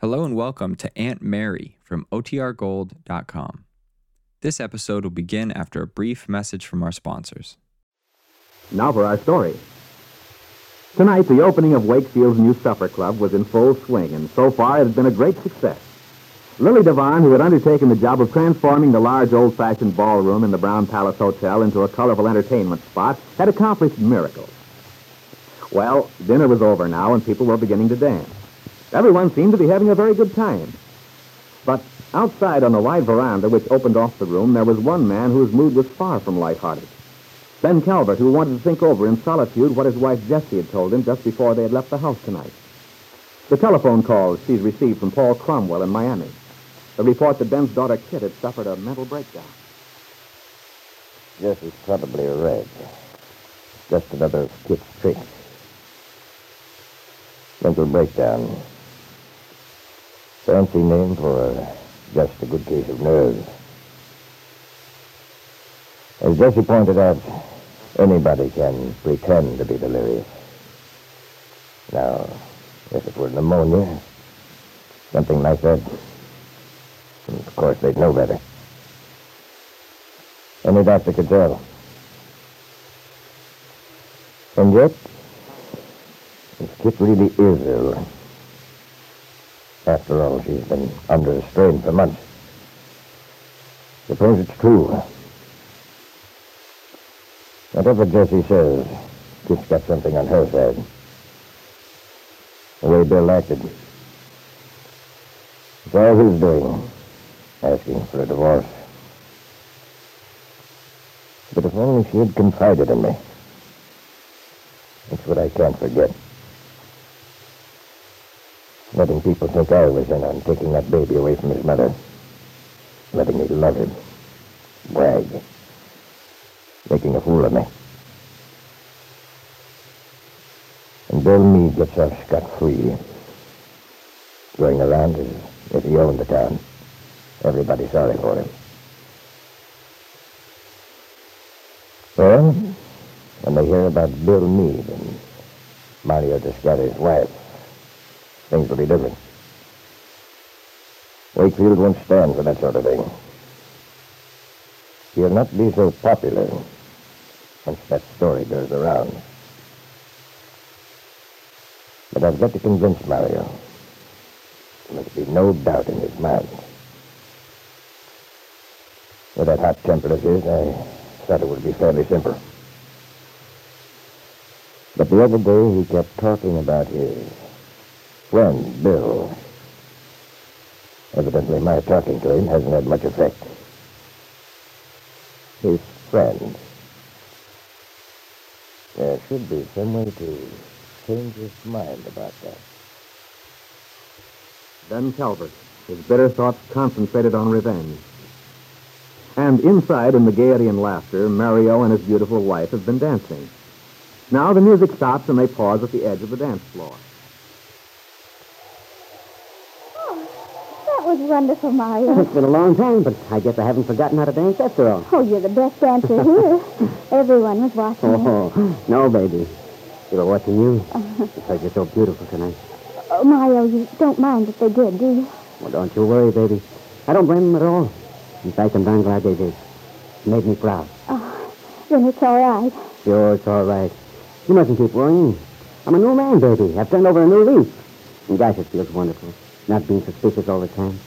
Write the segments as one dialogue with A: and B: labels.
A: Hello and welcome to Aunt Mary from OTRGold.com. This episode will begin after a brief message from our sponsors.
B: Now for our story. Tonight, the opening of Wakefield's new supper club was in full swing, and so far it has been a great success. Lily Devine, who had undertaken the job of transforming the large old-fashioned ballroom in the Brown Palace Hotel into a colorful entertainment spot, had accomplished miracles. Well, dinner was over now, and people were beginning to dance. Everyone seemed to be having a very good time. But outside on the wide veranda which opened off the room, there was one man whose mood was far from light-hearted. Ben Calvert, who wanted to think over in solitude what his wife Jessie had told him just before they had left the house tonight. The telephone calls she's received from Paul Cromwell in Miami. The report that Ben's daughter Kit had suffered a mental breakdown.
C: Jessie's probably red. Just another of Kit's tricks. Mental breakdown. Fancy name for just a good case of nerves. As Jessie pointed out, anybody can pretend to be delirious. Now, if it were pneumonia, something like that, of course they'd know better. Any doctor could tell. And yet, if Kit really is ill, after all, she's been under a strain for months. Suppose it's true. Whatever Jessie says, Kit's got something on her side. The way Bill acted. It's all his doing, asking for a divorce. But if only she had confided in me. That's what I can't forget. Letting people think I was in on taking that baby away from his mother. Letting me love him. Brag. Making a fool of me. And Bill Meade gets off scot-free. Going around as if he owned the town. Everybody sorry for him. Well, when they hear about Bill Meade and Mario Descari's wife, things will be different. Wakefield won't stand for that sort of thing. He'll not be so popular once that story goes around. But I've got to convince Mario. There must be no doubt in his mind. With that hot temper of his, I thought it would be fairly simple. But the other day he kept talking about his friend, Bill. Evidently my talking to him hasn't had much effect. His friend. There should be some way to change his mind about that.
B: Ben Calvert, his bitter thoughts concentrated on revenge. And inside, in the gaiety and laughter, Mario and his beautiful wife have been dancing. Now the music stops and they pause at the edge of the dance floor.
D: Was wonderful, Mario.
E: It's been a long time, but I guess I haven't forgotten how to dance after all.
D: Oh, you're the best dancer here. Everyone was watching you.
E: Oh, no, baby. They were watching you because you're so beautiful tonight.
D: Oh, Mario, you don't mind if they did, do you?
E: Well, don't you worry, baby. I don't blame them at all. In fact, I'm darn glad they did. It made me proud.
D: Oh, then it's all right.
E: Sure, it's all right. You mustn't keep worrying. I'm a new man, baby. I've turned over a new leaf. And gosh, it feels wonderful. Not being suspicious all the time.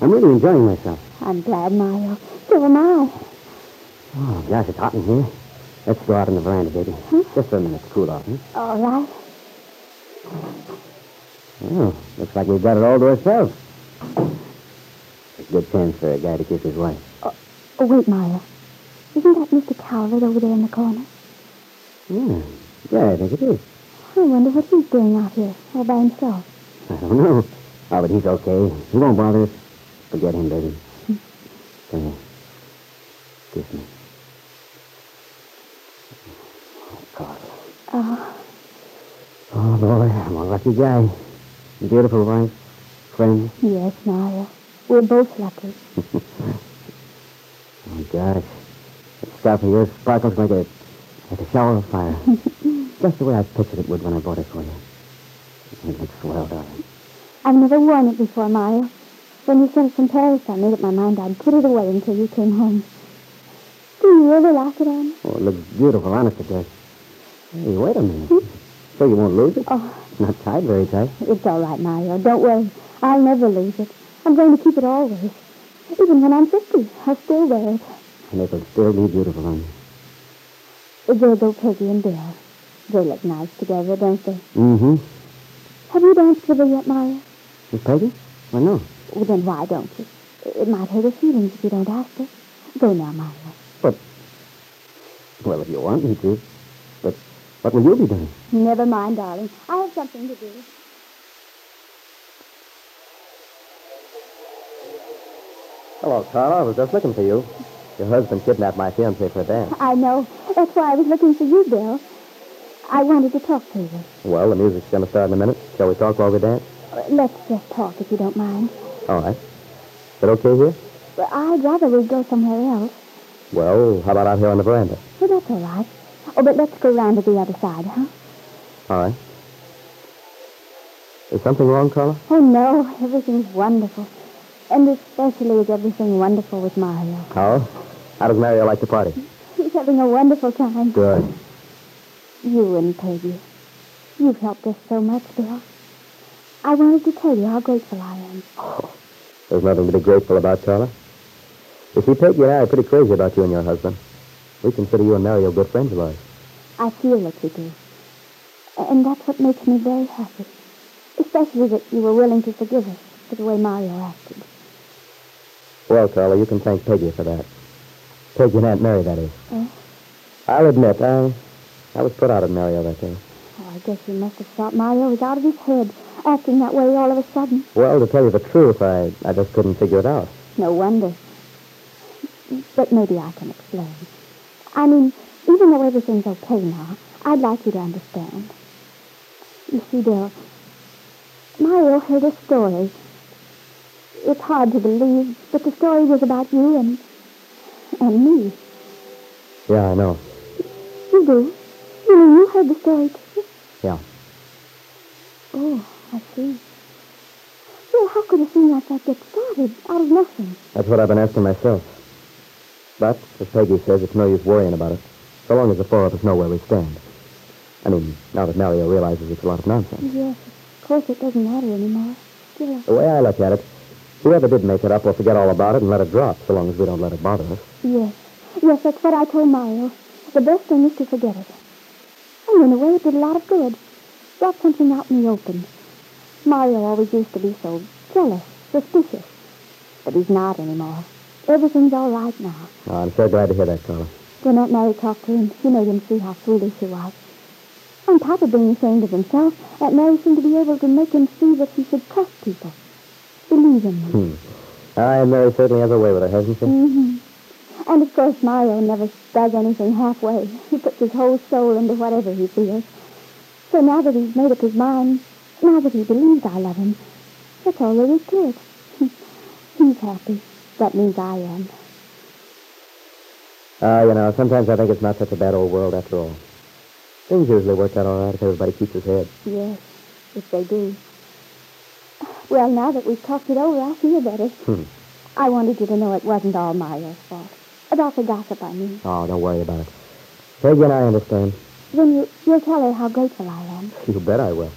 E: I'm really enjoying myself.
D: I'm glad, Mario. So am I.
E: Oh, gosh, it's hot in here. Let's go out on the veranda, baby. Just for a minute to cool off. Huh?
D: All right.
E: Oh, looks like we've got it all to ourselves. It's a good chance for a guy to kiss his wife.
D: Oh, oh wait, Mario. Isn't that Mr. Calvert over there in the corner?
E: Yeah, yeah, I think it is.
D: I wonder what he's doing out here, all by himself.
E: I don't know. Oh, but he's okay. He won't bother us. Forget him, baby. Come here. Kiss me. Oh, God.
D: Oh,
E: Oh, boy, I'm a lucky guy. Beautiful wife. Friends.
D: yes, Mario. We're both lucky.
E: Oh, gosh. That stuff of yours sparkles like a, like a shower of fire. Just the way I pictured it would when I bought it for you. It looks swell, darling.
D: I've never worn it before, Mario. When you sent it from Paris, I made up my mind I'd put it away until you came home. Do you really like it Anne?
F: Oh, it looks beautiful, honest it does. Hey, wait a minute. So you won't lose it?
D: Oh,
F: It's not tied very tight.
D: it's all right, Mario. Don't worry. I'll never lose it. I'm going to keep it always. Even when I'm 50, I'll still wear it.
F: And it'll still be beautiful on you.
D: There go Peggy and Bill. They look nice together, don't they?
F: Mm-hmm.
D: Have you danced with her yet, Mario?
F: Miss Peggy? Why, no.
D: Well, then why don't you? It might hurt her feelings if you don't ask her. Go now, Mario.
F: But Well, if you want me to. But what will you be doing?
D: Never mind, darling. I have something to do.
F: Hello, Carla. I was just looking for you. Your husband kidnapped my fiancée for a dance.
D: I know. That's why I was looking for you, Bill. I wanted to talk to you.
F: Well, the music's going to start in a minute. Shall we talk while we dance?
D: Let's just talk if you don't mind.
F: All right. Is it okay here?
D: But I'd rather we go somewhere else.
F: Well, how about out here on the veranda?
D: Well, that's all right. Oh, but let's go round to the other side, huh?
F: All right. Is something wrong, Carla?
D: Oh, no. Everything's wonderful. And especially is everything wonderful with Mario.
F: How? How does Mario like the party?
D: He's having a wonderful time.
F: Good.
D: You and Peggy. You've helped us so much, Bill. I wanted to tell you how grateful I am.
F: Oh, there's nothing to be grateful about, Carla. If you see, Peggy and I are pretty crazy about you and your husband. We consider you and Mario good friends of ours.
D: I feel that you do. And that's what makes me very happy. Especially that you were willing to forgive us for the way Mario acted.
F: Well, Carla, you can thank Peggy for that. Peggy and Aunt Mary, that is.
D: Eh?
F: I'll admit, I, I was put out at Mario that day.
D: Oh, I guess you must have thought Mario was out of his head, acting that way all of a sudden.
F: Well, to tell you the truth, I, I just couldn't figure it out.
D: No wonder. But maybe I can explain. I mean, even though everything's okay now, I'd like you to understand. You see, Bill, Mario heard a story. It's hard to believe, but the story was about you and and me.
F: Yeah, I know.
D: You do? You mean you heard the story too?
F: Yeah.
D: Oh, I see. Well, how could a thing like that get started out of nothing?
F: That's what I've been asking myself. But, as Peggy says, it's no use worrying about it, so long as the four of us know where we stand. I mean, now that Mario realizes it's a lot of nonsense.
D: Yes, of course it doesn't matter anymore. Still,
F: The way I look at it, whoever did make it up will forget all about it and let it drop, so long as we don't let it bother us.
D: Yes. Yes, that's what I told Mario. The best thing is to forget it. And in a way, it did a lot of good. Brought something out in the open. Mario always used to be so jealous, suspicious. But he's not anymore. Everything's all right now.
F: Oh, I'm so glad to hear that, Carla.
D: When Aunt Mary talked to him, she made him see how foolish he was. On top of being ashamed of himself, Aunt Mary seemed to be able to make him see that he should trust people. Believe in them.
F: Hmm. Aunt, Mary certainly has a way with her, hasn't she?
D: hmm And of course, Mario never does anything halfway. He puts his whole soul into whatever he feels. So now that he's made up his mind, now that he believes I love him, that's all there is to it. he's happy. That means I am.
F: Ah, you know, sometimes I think it's not such a bad old world after all. Things usually work out all right if everybody keeps his head.
D: Yes, if they do. Well, now that we've talked it over, I feel better.
F: Hmm.
D: I wanted you to know it wasn't all Mario's fault. About the gossip, I mean.
F: Oh, don't worry about it. Peggy and I understand.
D: Then you, you'll tell her how grateful I am.
F: You bet I will.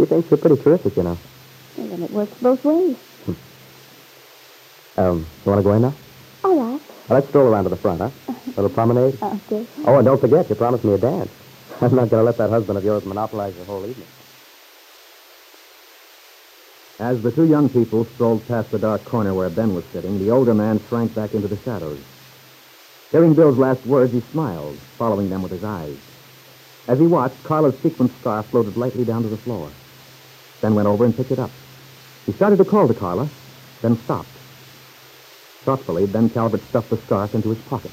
F: She thinks you're pretty terrific, you know.
D: And then it works both ways. Hmm.
F: Um, you want to go in now?
D: All right.
F: Well, let's stroll around to the front, huh? A Little promenade?
D: Uh, okay.
F: Oh, and don't forget, you promised me a dance. I'm not going to let that husband of yours monopolize the whole evening.
B: As the two young people strolled past the dark corner where Ben was sitting, the older man shrank back into the shadows. Hearing Bill's last words, he smiled, following them with his eyes. As he watched, Carla's sequin scarf floated lightly down to the floor. Ben went over and picked it up. He started to call to Carla, then stopped. Thoughtfully, Ben Calvert stuffed the scarf into his pocket.